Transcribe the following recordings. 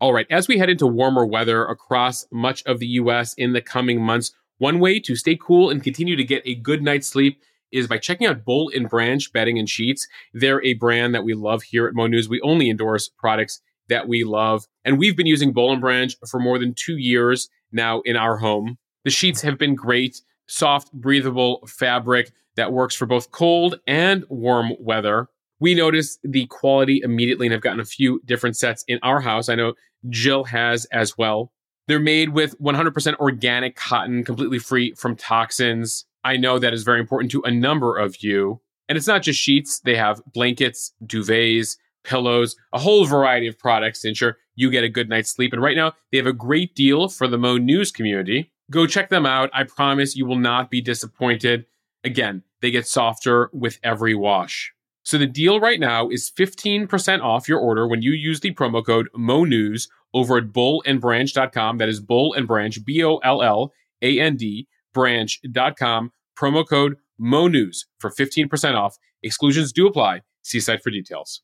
All right, as we head into warmer weather across much of the US in the coming months, one way to stay cool and continue to get a good night's sleep is by checking out Boll and Branch bedding and sheets. They're a brand that we love here at Mo News. We only endorse products that we love, and we've been using Boll and Branch for more than two years now in our home. The sheets have been great, soft, breathable fabric that works for both cold and warm weather. We noticed the quality immediately and have gotten a few different sets in our house. I know Jill has as well. They're made with 100% organic cotton, completely free from toxins. I know that is very important to a number of you. And it's not just sheets, they have blankets, duvets, pillows, a whole variety of products to ensure you get a good night's sleep. And right now, they have a great deal for the Mo News community. Go check them out. I promise you will not be disappointed. Again, they get softer with every wash. So the deal right now is 15% off your order when you use the promo code MONEWS over at bollandbranch.com. That is Boll and Branch, B O L L A N D, branch.com. Promo code MONEWS for 15% off. Exclusions do apply. See site for details.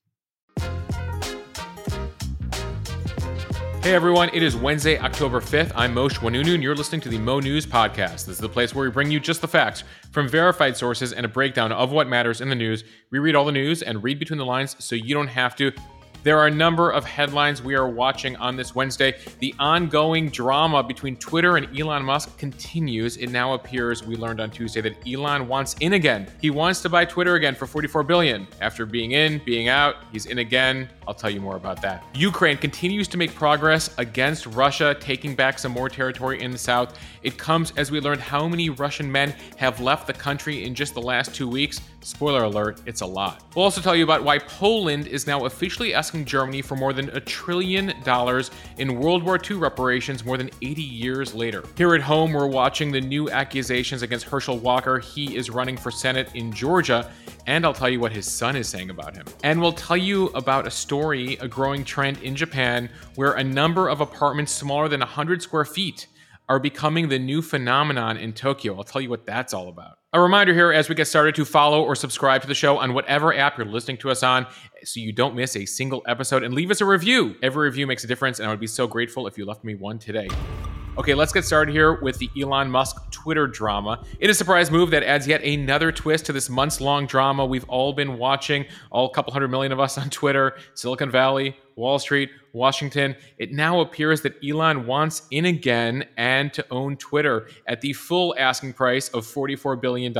Hey everyone, it is Wednesday, October 5th. I'm Mosheh Oinounou, and you're listening to the Mo News Podcast. This is the place where we bring you just the facts from verified sources and a breakdown of what matters in the news. We read all the news and read between the lines so you don't have to. There are a number of headlines we are watching on this Wednesday. The ongoing drama between Twitter and Elon Musk continues. It now appears we learned on Tuesday that Elon wants in again. He wants to buy Twitter again for 44 billion. After being in, being out, he's in again. I'll tell you more about that. Ukraine continues to make progress against Russia, taking back some more territory in the south. It comes as we learned how many Russian men have left the country in just the last two weeks. Spoiler alert, it's a lot. We'll also tell you about why Poland is now officially asking Germany for more than a trillion dollars in World War II reparations more than 80 years later. Here at home, we're watching the new accusations against Herschel Walker. He is running for Senate in Georgia, and I'll tell you what his son is saying about him. And we'll tell you about a story, a growing trend in Japan, where a number of apartments smaller than 100 square feet are becoming the new phenomenon in Tokyo. I'll tell you what that's all about. A reminder here as we get started to follow or subscribe to the show on whatever app you're listening to us on so you don't miss a single episode and leave us a review. Every review makes a difference, and I would be so grateful if you left me one today. Okay, let's get started here with the Elon Musk Twitter drama. In a surprise move that adds yet another twist to this months long drama we've all been watching, all couple hundred million of us on Twitter, Silicon Valley, Wall Street, Washington, it now appears that Elon wants in again and to own Twitter at the full asking price of $44 billion.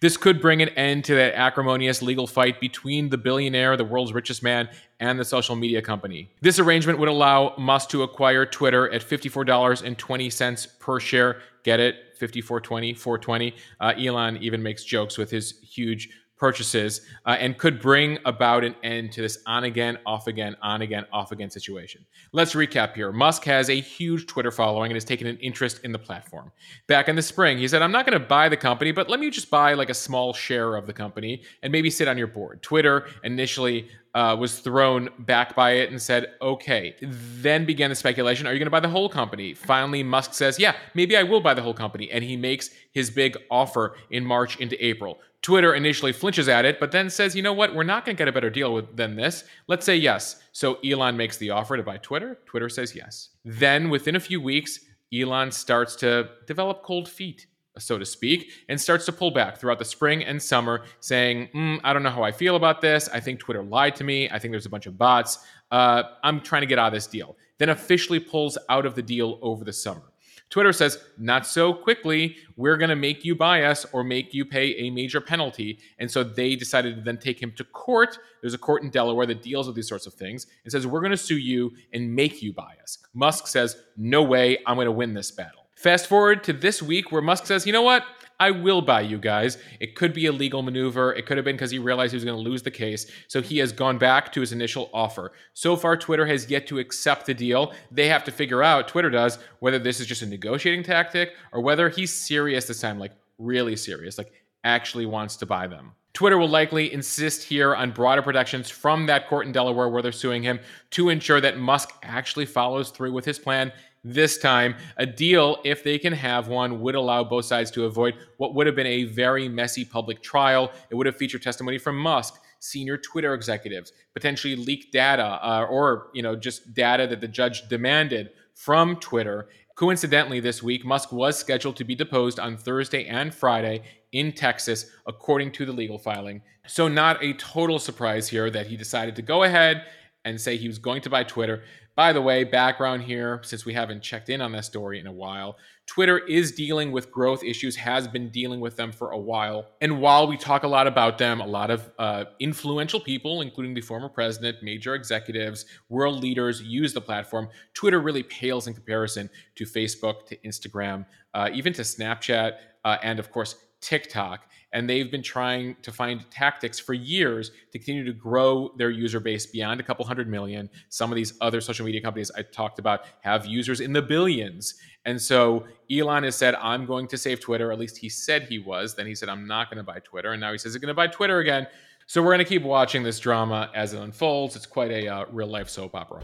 This could bring an end to that acrimonious legal fight between the billionaire, the world's richest man, and the social media company. This arrangement would allow Musk to acquire Twitter at $54.20 per share. Get it? 54.20, 420. Uh, Elon even makes jokes with his huge purchases uh, and could bring about an end to this on again, off again, on again, off again situation. Let's recap here. Musk has a huge Twitter following and has taken an interest in the platform. Back in the spring, he said, I'm not going to buy the company, but let me just buy like a small share of the company and maybe sit on your board. Twitter initially uh, was thrown back by it and said, okay. Then began the speculation are you going to buy the whole company? Finally, Musk says, yeah, maybe I will buy the whole company. And he makes his big offer in March into April. Twitter initially flinches at it, but then says, you know what, we're not going to get a better deal with, than this. Let's say yes. So Elon makes the offer to buy Twitter. Twitter says yes. Then within a few weeks, Elon starts to develop cold feet so to speak, and starts to pull back throughout the spring and summer, saying, mm, I don't know how I feel about this. I think Twitter lied to me. I think there's a bunch of bots. Uh, I'm trying to get out of this deal. Then officially pulls out of the deal over the summer. Twitter says, not so quickly. We're going to make you buy us or make you pay a major penalty. And so they decided to then take him to court. There's a court in Delaware that deals with these sorts of things and says, we're going to sue you and make you buy us. Musk says, no way, I'm going to win this battle. Fast forward to this week where Musk says, you know what? I will buy you guys. It could be a legal maneuver. It could have been because he realized he was going to lose the case. So he has gone back to his initial offer. So far, Twitter has yet to accept the deal. They have to figure out, Twitter does, whether this is just a negotiating tactic or whether he's serious this time, like really serious, like actually wants to buy them. Twitter will likely insist here on broader protections from that court in Delaware where they're suing him to ensure that Musk actually follows through with his plan this time. A deal, if they can have one, would allow both sides to avoid what would have been a very messy public trial. It would have featured testimony from Musk, senior Twitter executives, potentially leaked data uh, or you know just data that the judge demanded from Twitter. Coincidentally, this week, Musk was scheduled to be deposed on Thursday and Friday in Texas, according to the legal filing. So, not a total surprise here that he decided to go ahead and say he was going to buy Twitter. By the way, background here, since we haven't checked in on that story in a while, Twitter is dealing with growth issues, has been dealing with them for a while. And while we talk a lot about them, a lot of uh, influential people, including the former president, major executives, world leaders, use the platform. Twitter really pales in comparison to Facebook, to Instagram, uh, even to Snapchat, uh, and of course, TikTok and they've been trying to find tactics for years to continue to grow their user base beyond a couple hundred million. Some of these other social media companies I talked about have users in the billions. And so Elon has said, I'm going to save Twitter. At least he said he was. Then he said, I'm not going to buy Twitter. And now he says he's going to buy Twitter again. So we're going to keep watching this drama as it unfolds. It's quite a uh, real life soap opera.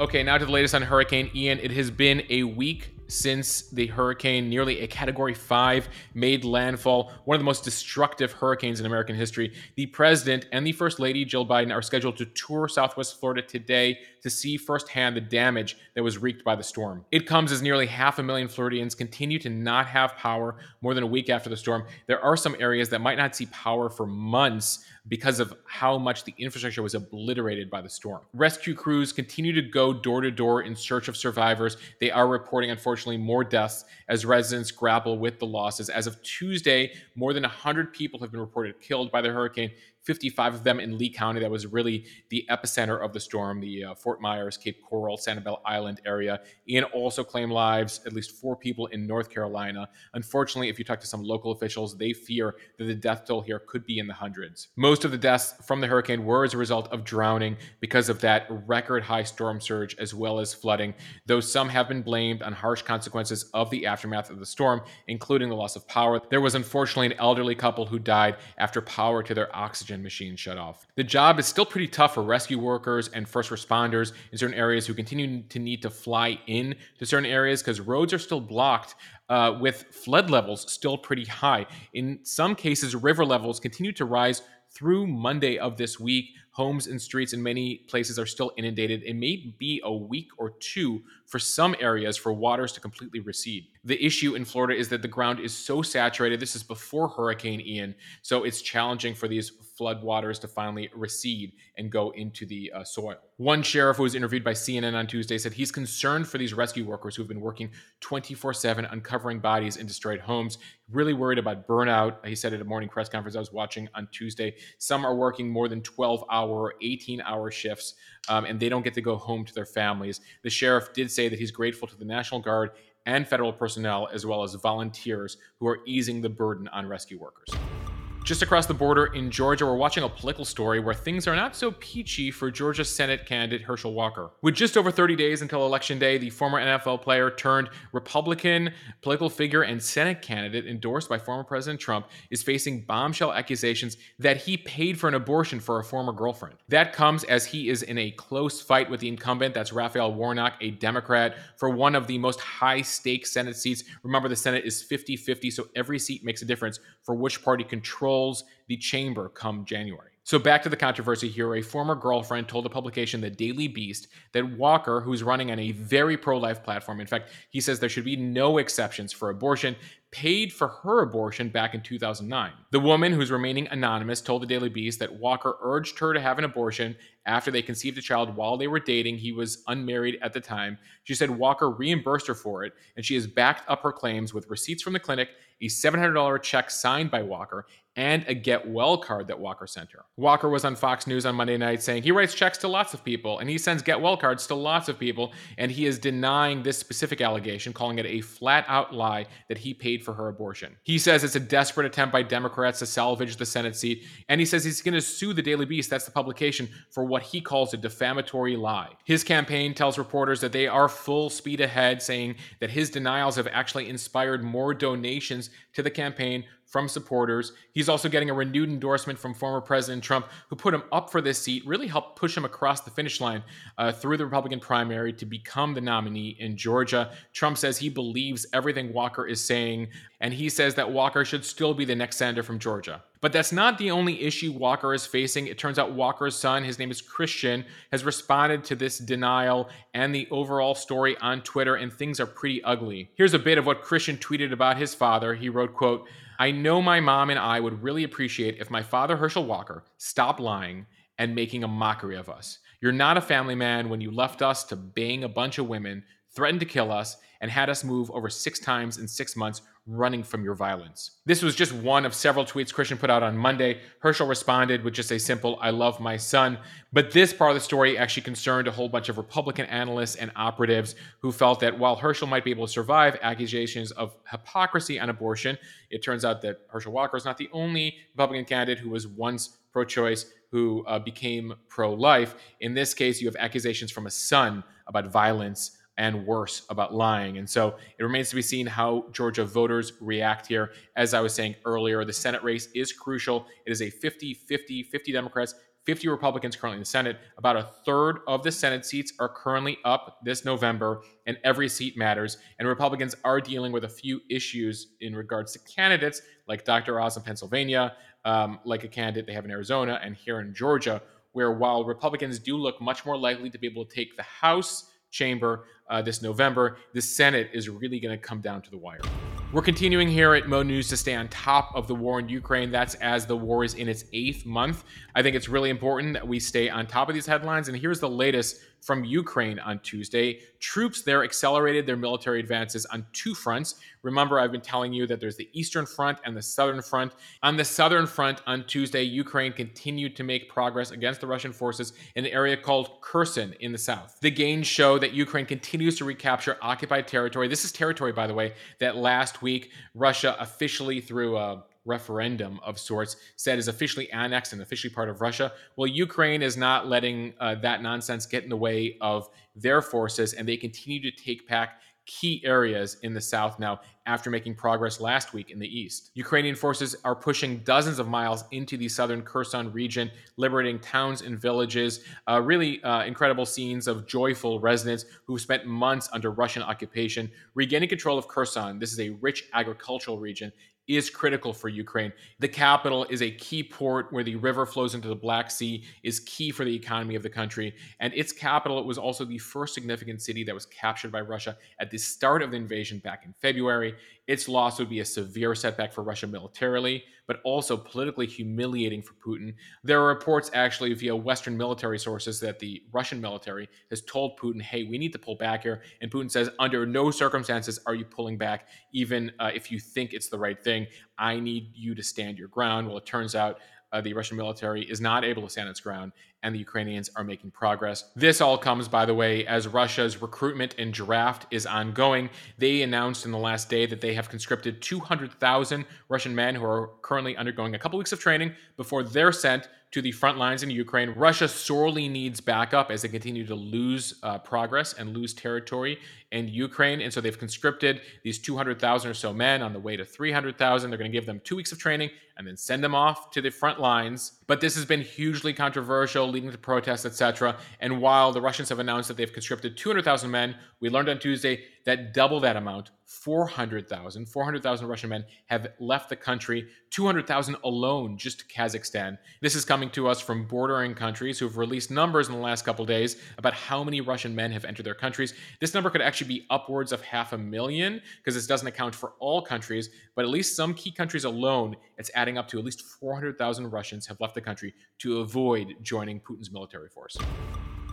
Okay, now to the latest on Hurricane Ian. It has been a week since the hurricane, nearly a category five, made landfall, one of the most destructive hurricanes in American history. The president and the first lady, Jill Biden, are scheduled to tour Southwest Florida today to see firsthand the damage that was wreaked by the storm. It comes as nearly half a million Floridians continue to not have power more than a week after the storm. There are some areas that might not see power for months because of how much the infrastructure was obliterated by the storm. Rescue crews continue to go door to door in search of survivors. They are reporting, unfortunately, more deaths as residents grapple with the losses. As of Tuesday, more than 100 people have been reported killed by the hurricane, 55 of them in Lee County. That was really the epicenter of the storm, the uh, Fort Myers, Cape Coral, Sanibel Island area. Ian also claimed lives, at least four people in North Carolina. Unfortunately, if you talk to some local officials, they fear that the death toll here could be in the hundreds. Most of the deaths from the hurricane were as a result of drowning because of that record high storm surge as well as flooding, though some have been blamed on harsh consequences of the aftermath of the storm, including the loss of power. There was unfortunately an elderly couple who died after power to their oxygen oxygen machine shut off. The job is still pretty tough for rescue workers and first responders in certain areas who continue to need to fly in to certain areas because roads are still blocked uh, with flood levels still pretty high. In some cases, river levels continue to rise through Monday of this week. Homes and streets in many places are still inundated. It may be a week or two for some areas for waters to completely recede. The issue in Florida is that the ground is so saturated. This is before Hurricane Ian, so it's challenging for these floodwaters to finally recede and go into the uh, soil. One sheriff who was interviewed by CNN on Tuesday said he's concerned for these rescue workers who've been working 24 7 uncovering bodies in destroyed homes, really worried about burnout. He said at a morning press conference I was watching on Tuesday. Some are working more than 12 hour, 18 hour shifts, um, and they don't get to go home to their families. The sheriff did say that he's grateful to the National Guard and federal personnel, as well as volunteers who are easing the burden on rescue workers. Just across the border in Georgia, we're watching a political story where things are not so peachy for Georgia Senate candidate Herschel Walker. With just over 30 days until Election Day, the former NFL player turned Republican political figure and Senate candidate endorsed by former President Trump is facing bombshell accusations that he paid for an abortion for a former girlfriend. That comes as he is in a close fight with the incumbent, that's Raphael Warnock, a Democrat, for one of the most high stakes Senate seats. Remember, the Senate is 50 50, so every seat makes a difference for which party controls controls the chamber come January. So back to the controversy here. A former girlfriend told the publication The Daily Beast that Walker, who's running on a very pro-life platform, in fact, he says there should be no exceptions for abortion, paid for her abortion back in 2009. The woman, who's remaining anonymous, told the Daily Beast that Walker urged her to have an abortion after they conceived a child while they were dating. He was unmarried at the time. She said Walker reimbursed her for it, and she has backed up her claims with receipts from the clinic, a $700 check signed by Walker, and a get well card that Walker sent her. Walker was on Fox News on Monday night saying he writes checks to lots of people and he sends get well cards to lots of people, and he is denying this specific allegation, calling it a flat out lie that he paid for her abortion. He says it's a desperate attempt by Democrats to salvage the Senate seat, and he says he's going to sue the Daily Beast, that's the publication, for what he calls a defamatory lie. His campaign tells reporters that they are full speed ahead, saying that his denials have actually inspired more donations to the campaign from supporters. He's also getting a renewed endorsement from former President Trump, who put him up for this seat, really helped push him across the finish line uh, through the Republican primary to become the nominee in Georgia. Trump says he believes everything Walker is saying, and he says that Walker should still be the next senator from Georgia. But that's not the only issue Walker is facing. It turns out Walker's son, his name is Christian, has responded to this denial and the overall story on Twitter, and things are pretty ugly. Here's a bit of what Christian tweeted about his father. He wrote, quote, I know my mom and I would really appreciate if my father, Herschel Walker, stopped lying and making a mockery of us. You're not a family man when you left us to bang a bunch of women, threatened to kill us, and had us move over six times in six months running from your violence. This was just one of several tweets Christian put out on Monday. Herschel responded with just a simple, I love my son. But this part of the story actually concerned a whole bunch of Republican analysts and operatives who felt that while Herschel might be able to survive accusations of hypocrisy on abortion, it turns out that Herschel Walker is not the only Republican candidate who was once pro choice who uh, became pro life. In this case, you have accusations from a son about violence and worse about lying. And so it remains to be seen how Georgia voters react here. As I was saying earlier, the Senate race is crucial. It is a 50 50, 50 Democrats, 50 Republicans currently in the Senate. About a third of the Senate seats are currently up this November, and every seat matters. And Republicans are dealing with a few issues in regards to candidates like Dr. Oz in Pennsylvania, um, like a candidate they have in Arizona, and here in Georgia, where while Republicans do look much more likely to be able to take the House chamber uh, this November. The Senate is really going to come down to the wire. We're continuing here at Mo News to stay on top of the war in Ukraine. That's as the war is in its eighth month. I think it's really important that we stay on top of these headlines. And here's the latest from Ukraine on Tuesday. Troops there accelerated their military advances on two fronts. Remember, I've been telling you that there's the Eastern Front and the Southern Front. On the Southern Front on Tuesday, Ukraine continued to make progress against the Russian forces in an area called Kherson in the south. The gains show that Ukraine continues to recapture occupied territory. This is territory, by the way, that last week Russia officially, through a referendum of sorts said is officially annexed and officially part of Russia. Well, Ukraine is not letting uh, that nonsense get in the way of their forces, and they continue to take back key areas in the south now after making progress last week in the east. Ukrainian forces are pushing dozens of miles into the southern Kherson region, liberating towns and villages. Uh, really uh, incredible scenes of joyful residents who spent months under Russian occupation regaining control of Kherson. This is a rich agricultural region is critical for Ukraine. The capital is a key port where the river flows into the Black Sea, is key for the economy of the country. And its capital was also the first significant city that was captured by Russia at the start of the invasion back in February. Its loss would be a severe setback for Russia militarily, but also politically humiliating for Putin. There are reports actually via Western military sources that the Russian military has told Putin, hey, we need to pull back here. And Putin says, under no circumstances are you pulling back, even uh, if you think it's the right thing. I need you to stand your ground. Well, it turns out uh, the Russian military is not able to stand its ground, and the Ukrainians are making progress. This all comes, by the way, as Russia's recruitment and draft is ongoing. They announced in the last day that they have conscripted 200,000 Russian men who are currently undergoing a couple weeks of training before they're sent to the front lines in Ukraine. Russia sorely needs backup as they continue to lose uh, progress and lose territory in Ukraine. And so they've conscripted these 200,000 or so men on the way to 300,000. They're going to give them two weeks of training and then send them off to the front lines. But this has been hugely controversial, leading to protests, etc. And while the Russians have announced that they've conscripted 200,000 men, we learned on Tuesday that double that amount 400,000 400,000 Russian men have left the country 200,000 alone just Kazakhstan. This is coming to us from bordering countries who have released numbers in the last couple days about how many Russian men have entered their countries. This number could actually be upwards of half a million because this doesn't account for all countries but at least some key countries alone it's adding up to at least 400,000 Russians have left the country to avoid joining Putin's military force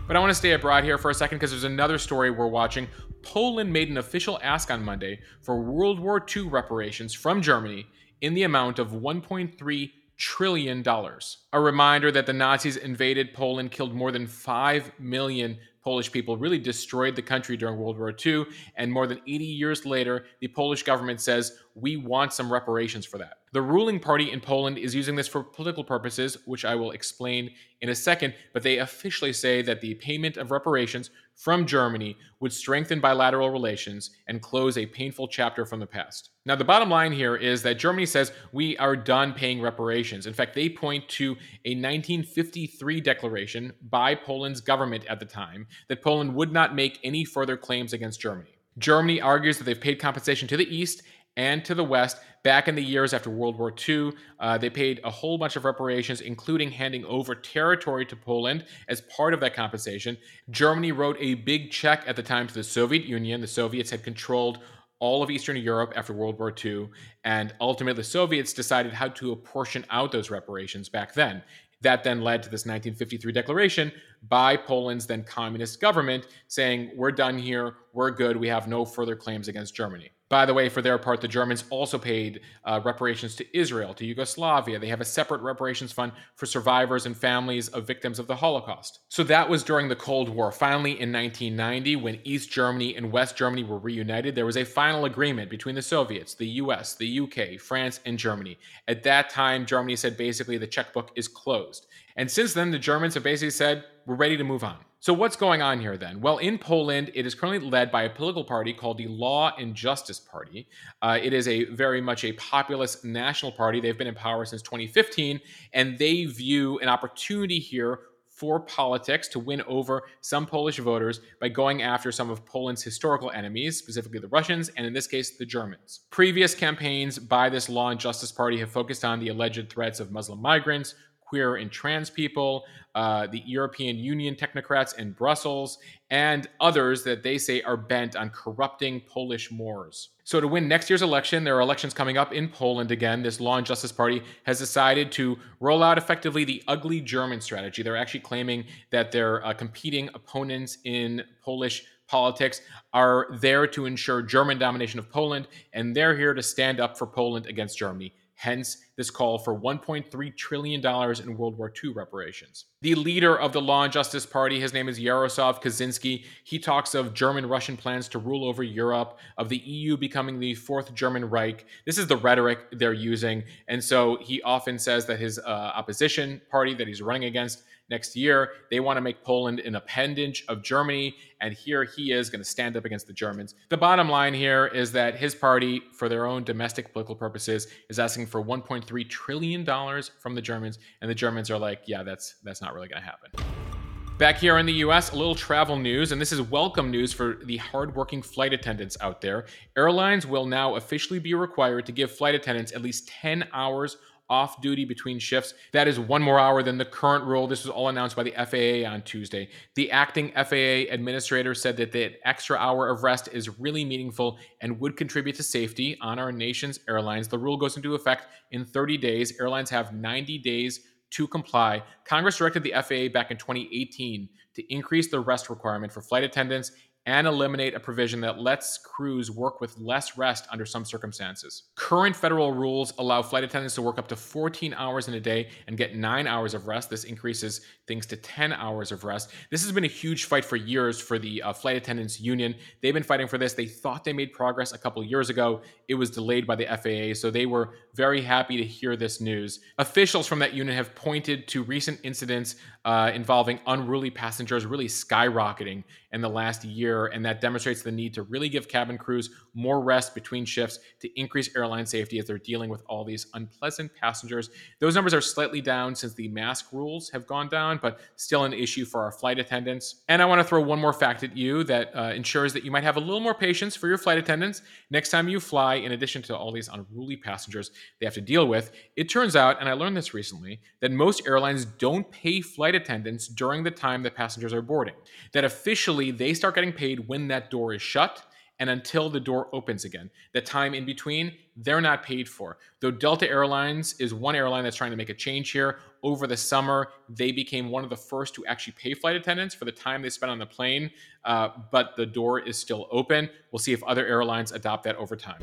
but I want to stay abroad here for a second because there's another story we're watching. Poland made an official ask on Monday for World War II reparations from Germany in the amount of 1.3 trillion dollars. A reminder that the Nazis invaded Poland, killed more than 5 million Polish people, really destroyed the country during World War II, and more than 80 years later, the Polish government says we want some reparations for that. The ruling party in Poland is using this for political purposes, which I will explain in a second, but they officially say that the payment of reparations from Germany would strengthen bilateral relations and close a painful chapter from the past. Now, the bottom line here is that Germany says we are done paying reparations. In fact, they point to a 1953 declaration by Poland's government at the time that Poland would not make any further claims against Germany. Germany argues that they've paid compensation to the East and to the West. Back in the years after World War II, uh, they paid a whole bunch of reparations, including handing over territory to Poland as part of that compensation. Germany wrote a big check at the time to the Soviet Union. The Soviets had controlled all of Eastern Europe after World War II, and ultimately the Soviets decided how to apportion out those reparations back then. That then led to this 1953 declaration by Poland's then communist government saying, We're done here, we're good, we have no further claims against Germany. By the way, for their part, the Germans also paid uh, reparations to Israel, to Yugoslavia. They have a separate reparations fund for survivors and families of victims of the Holocaust. So that was during the Cold War. Finally, in 1990, when East Germany and West Germany were reunited, there was a final agreement between the Soviets, the US, the UK, France, and Germany. At that time, Germany said basically the checkbook is closed. And since then, the Germans have basically said, we're ready to move on. So, what's going on here then? Well, in Poland, it is currently led by a political party called the Law and Justice Party. Uh, it is a very much a populist national party. They've been in power since 2015, and they view an opportunity here for politics to win over some Polish voters by going after some of Poland's historical enemies, specifically the Russians, and in this case, the Germans. Previous campaigns by this Law and Justice Party have focused on the alleged threats of Muslim migrants, queer and trans people, uh, the European Union technocrats in Brussels, and others that they say are bent on corrupting Polish Moors. So, to win next year's election, there are elections coming up in Poland again. This Law and Justice Party has decided to roll out effectively the ugly German strategy. They're actually claiming that their uh, competing opponents in Polish politics are there to ensure German domination of Poland, and they're here to stand up for Poland against Germany hence this call for $1.3 trillion in World War II reparations. The leader of the Law and Justice Party, his name is Jaroslaw Kaczynski, he talks of German Russian plans to rule over Europe, of the EU becoming the fourth German Reich. This is the rhetoric they're using. And so he often says that his uh, opposition party that he's running against next year. They want to make Poland an appendage of Germany, and here he is going to stand up against the Germans. The bottom line here is that his party, for their own domestic political purposes, is asking for 1.3 trillion dollars from the Germans, and the Germans are like, "Yeah, that's that's not really going to happen." Back here in the US, a little travel news, and this is welcome news for the hardworking flight attendants out there. Airlines will now officially be required to give flight attendants at least 10 hours off duty between shifts. That is one more hour than the current rule. This was all announced by the FAA on Tuesday. The acting FAA administrator said that the extra hour of rest is really meaningful and would contribute to safety on our nation's airlines. The rule goes into effect in 30 days. Airlines have 90 days to comply. Congress directed the FAA back in 2018 to increase the rest requirement for flight attendants and eliminate a provision that lets crews work with less rest under some circumstances. Current federal rules allow flight attendants to work up to 14 hours in a day and get nine hours of rest. This increases things to 10 hours of rest. This has been a huge fight for years for the uh, flight attendants union. They've been fighting for this. They thought they made progress a couple years ago. It was delayed by the FAA, so they were very happy to hear this news. Officials from that union have pointed to recent incidents uh, involving unruly passengers really skyrocketing in the last year, and that demonstrates the need to really give cabin crews more rest between shifts to increase airline safety as they're dealing with all these unpleasant passengers. Those numbers are slightly down since the mask rules have gone down, but still an issue for our flight attendants. And I want to throw one more fact at you that uh, ensures that you might have a little more patience for your flight attendants next time you fly, in addition to all these unruly passengers they have to deal with. It turns out, and I learned this recently, that most airlines don't pay flight attendants during the time that passengers are boarding. That officially they start getting paid when that door is shut and until the door opens again. The time in between, they're not paid for. Though Delta Airlines is one airline that's trying to make a change here. Over the summer, they became one of the first to actually pay flight attendants for the time they spent on the plane, uh, but the door is still open. We'll see if other airlines adopt that over time.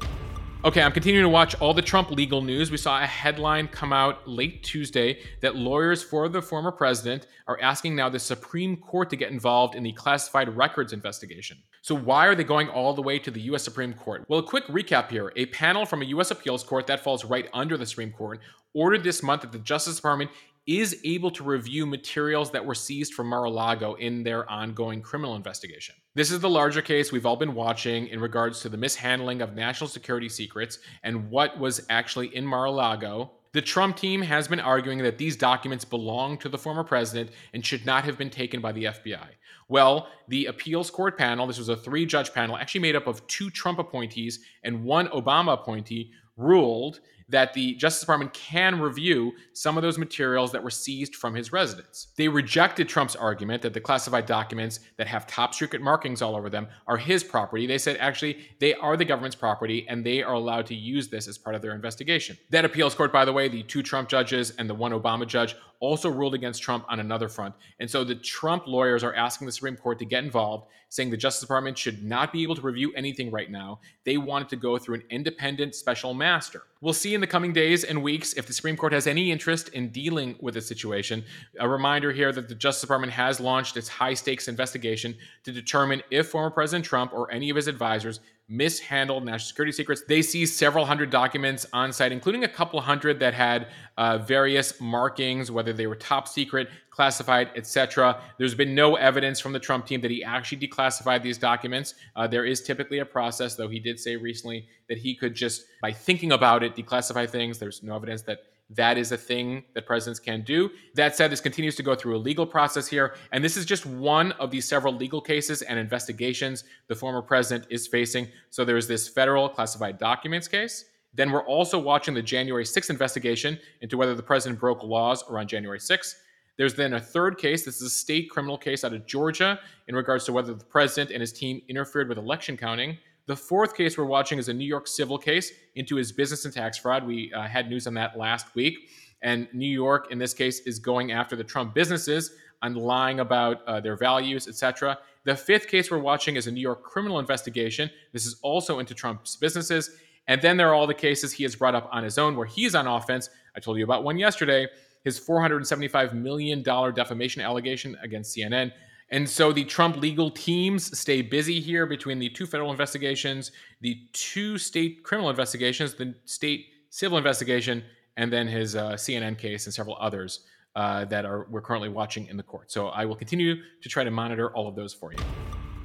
Okay, I'm continuing to watch all the Trump legal news. We saw a headline come out late Tuesday that lawyers for the former president are asking now the Supreme Court to get involved in the classified records investigation. So, why are they going all the way to the US Supreme Court? Well, a quick recap here. A panel from a US appeals court that falls right under the Supreme Court ordered this month that the Justice Department is able to review materials that were seized from Mar a Lago in their ongoing criminal investigation. This is the larger case we've all been watching in regards to the mishandling of national security secrets and what was actually in Mar a Lago The Trump team has been arguing that these documents belong to the former president and should not have been taken by the FBI. Well, the appeals court panel, this was a three judge panel, actually made up of two Trump appointees and one Obama appointee, ruled that the Justice Department can review some of those materials that were seized from his residence. They rejected Trump's argument that the classified documents that have top secret markings all over them are his property. They said actually they are the government's property and they are allowed to use this as part of their investigation. That appeals court, by the way, the two Trump judges and the one Obama judge also ruled against Trump on another front. And so the Trump lawyers are asking the Supreme Court to get involved, saying the Justice Department should not be able to review anything right now. They wanted to go through an independent special master. We'll see in the coming days and weeks if the Supreme Court has any interest in dealing with the situation. A reminder here that the Justice Department has launched its high stakes investigation to determine if former President Trump or any of his advisors mishandled national security secrets. They seized several hundred documents on site, including a couple hundred that had uh, various markings, whether they were top secret, classified, etc. There's been no evidence from the Trump team that he actually declassified these documents. Uh, there is typically a process, though he did say recently that he could just, by thinking about it, declassify things. There's no evidence that that is a thing that presidents can do. That said, this continues to go through a legal process here, and this is just one of these several legal cases and investigations the former president is facing. So there's this federal classified documents case. Then we're also watching the January 6th investigation into whether the president broke laws around January 6th. There's then a third case. This is a state criminal case out of Georgia in regards to whether the president and his team interfered with election counting. The fourth case we're watching is a New York civil case into his business and tax fraud. We uh, had news on that last week. And New York, in this case, is going after the Trump businesses on lying about uh, their values, etc. The fifth case we're watching is a New York criminal investigation. This is also into Trump's businesses. And then there are all the cases he has brought up on his own where he's on offense. I told you about one yesterday his $475 million defamation allegation against CNN. And so the Trump legal teams stay busy here between the two federal investigations, the two state criminal investigations, the state civil investigation, and then his uh, CNN case and several others uh, that are we're currently watching in the court. So I will continue to try to monitor all of those for you.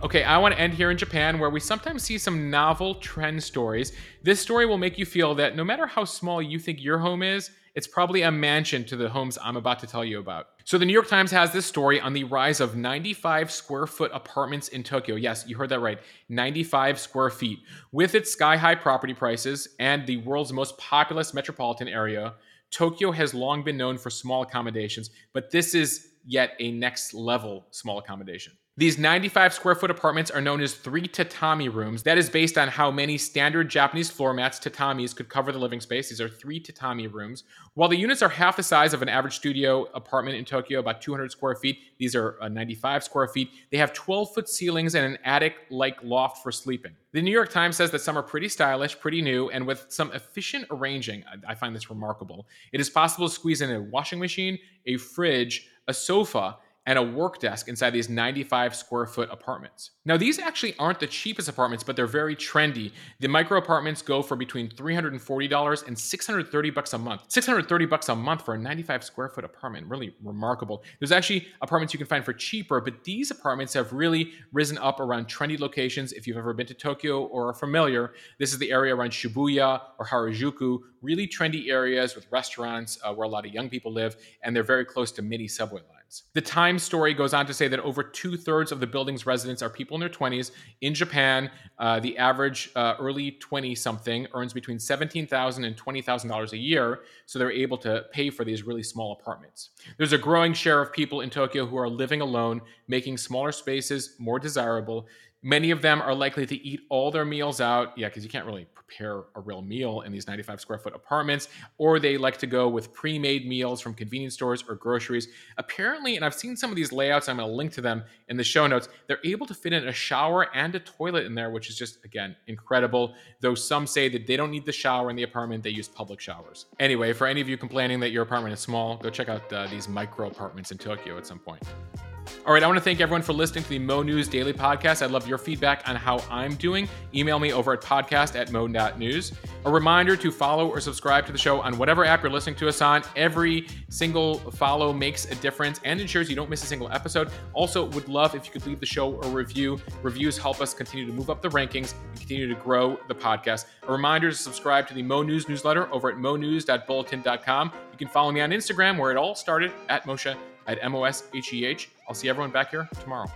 Okay, I want to end here in Japan, where we sometimes see some novel trend stories. This story will make you feel that no matter how small you think your home is, it's probably a mansion to the homes I'm about to tell you about. So, the New York Times has this story on the rise of 95 square foot apartments in Tokyo. Yes, you heard that right 95 square feet. With its sky high property prices and the world's most populous metropolitan area, Tokyo has long been known for small accommodations, but this is yet a next level small accommodation. These 95 square foot apartments are known as three tatami rooms. That is based on how many standard Japanese floor mats, tatamis, could cover the living space. These are three tatami rooms. While the units are half the size of an average studio apartment in Tokyo, about 200 square feet, these are uh, 95 square feet. They have 12 foot ceilings and an attic like loft for sleeping. The New York Times says that some are pretty stylish, pretty new, and with some efficient arranging. I find this remarkable. It is possible to squeeze in a washing machine, a fridge, a sofa, and a work desk inside these 95 square foot apartments. Now, these actually aren't the cheapest apartments, but they're very trendy. The micro apartments go for between $340 and 630 bucks a month. 630 bucks a month for a 95 square foot apartment, really remarkable. There's actually apartments you can find for cheaper, but these apartments have really risen up around trendy locations. If you've ever been to Tokyo or are familiar, this is the area around Shibuya or Harajuku, really trendy areas with restaurants uh, where a lot of young people live, and they're very close to mini subway lines. The Times story goes on to say that over two thirds of the building's residents are people in their 20s. In Japan, uh, the average uh, early 20 something earns between $17,000 and $20,000 a year, so they're able to pay for these really small apartments. There's a growing share of people in Tokyo who are living alone, making smaller spaces more desirable. Many of them are likely to eat all their meals out. Yeah, because you can't really prepare a real meal in these 95 square foot apartments, or they like to go with pre made meals from convenience stores or groceries. Apparently, and I've seen some of these layouts, I'm going to link to them in the show notes, they're able to fit in a shower and a toilet in there, which is just, again, incredible. Though some say that they don't need the shower in the apartment, they use public showers. Anyway, for any of you complaining that your apartment is small, go check out uh, these micro apartments in Tokyo at some point. All right, I want to thank everyone for listening to the Mo News Daily Podcast. I'd love your feedback on how I'm doing. Email me over at podcast at mo.news. A reminder to follow or subscribe to the show on whatever app you're listening to us on. Every single follow makes a difference and ensures you don't miss a single episode. Also, would love if you could leave the show a review. Reviews help us continue to move up the rankings and continue to grow the podcast. A reminder to subscribe to the Mo News newsletter over at monews.bulletin.com. You can follow me on Instagram, where it all started at Mosheh at M O S H E H. I'll see everyone back here tomorrow.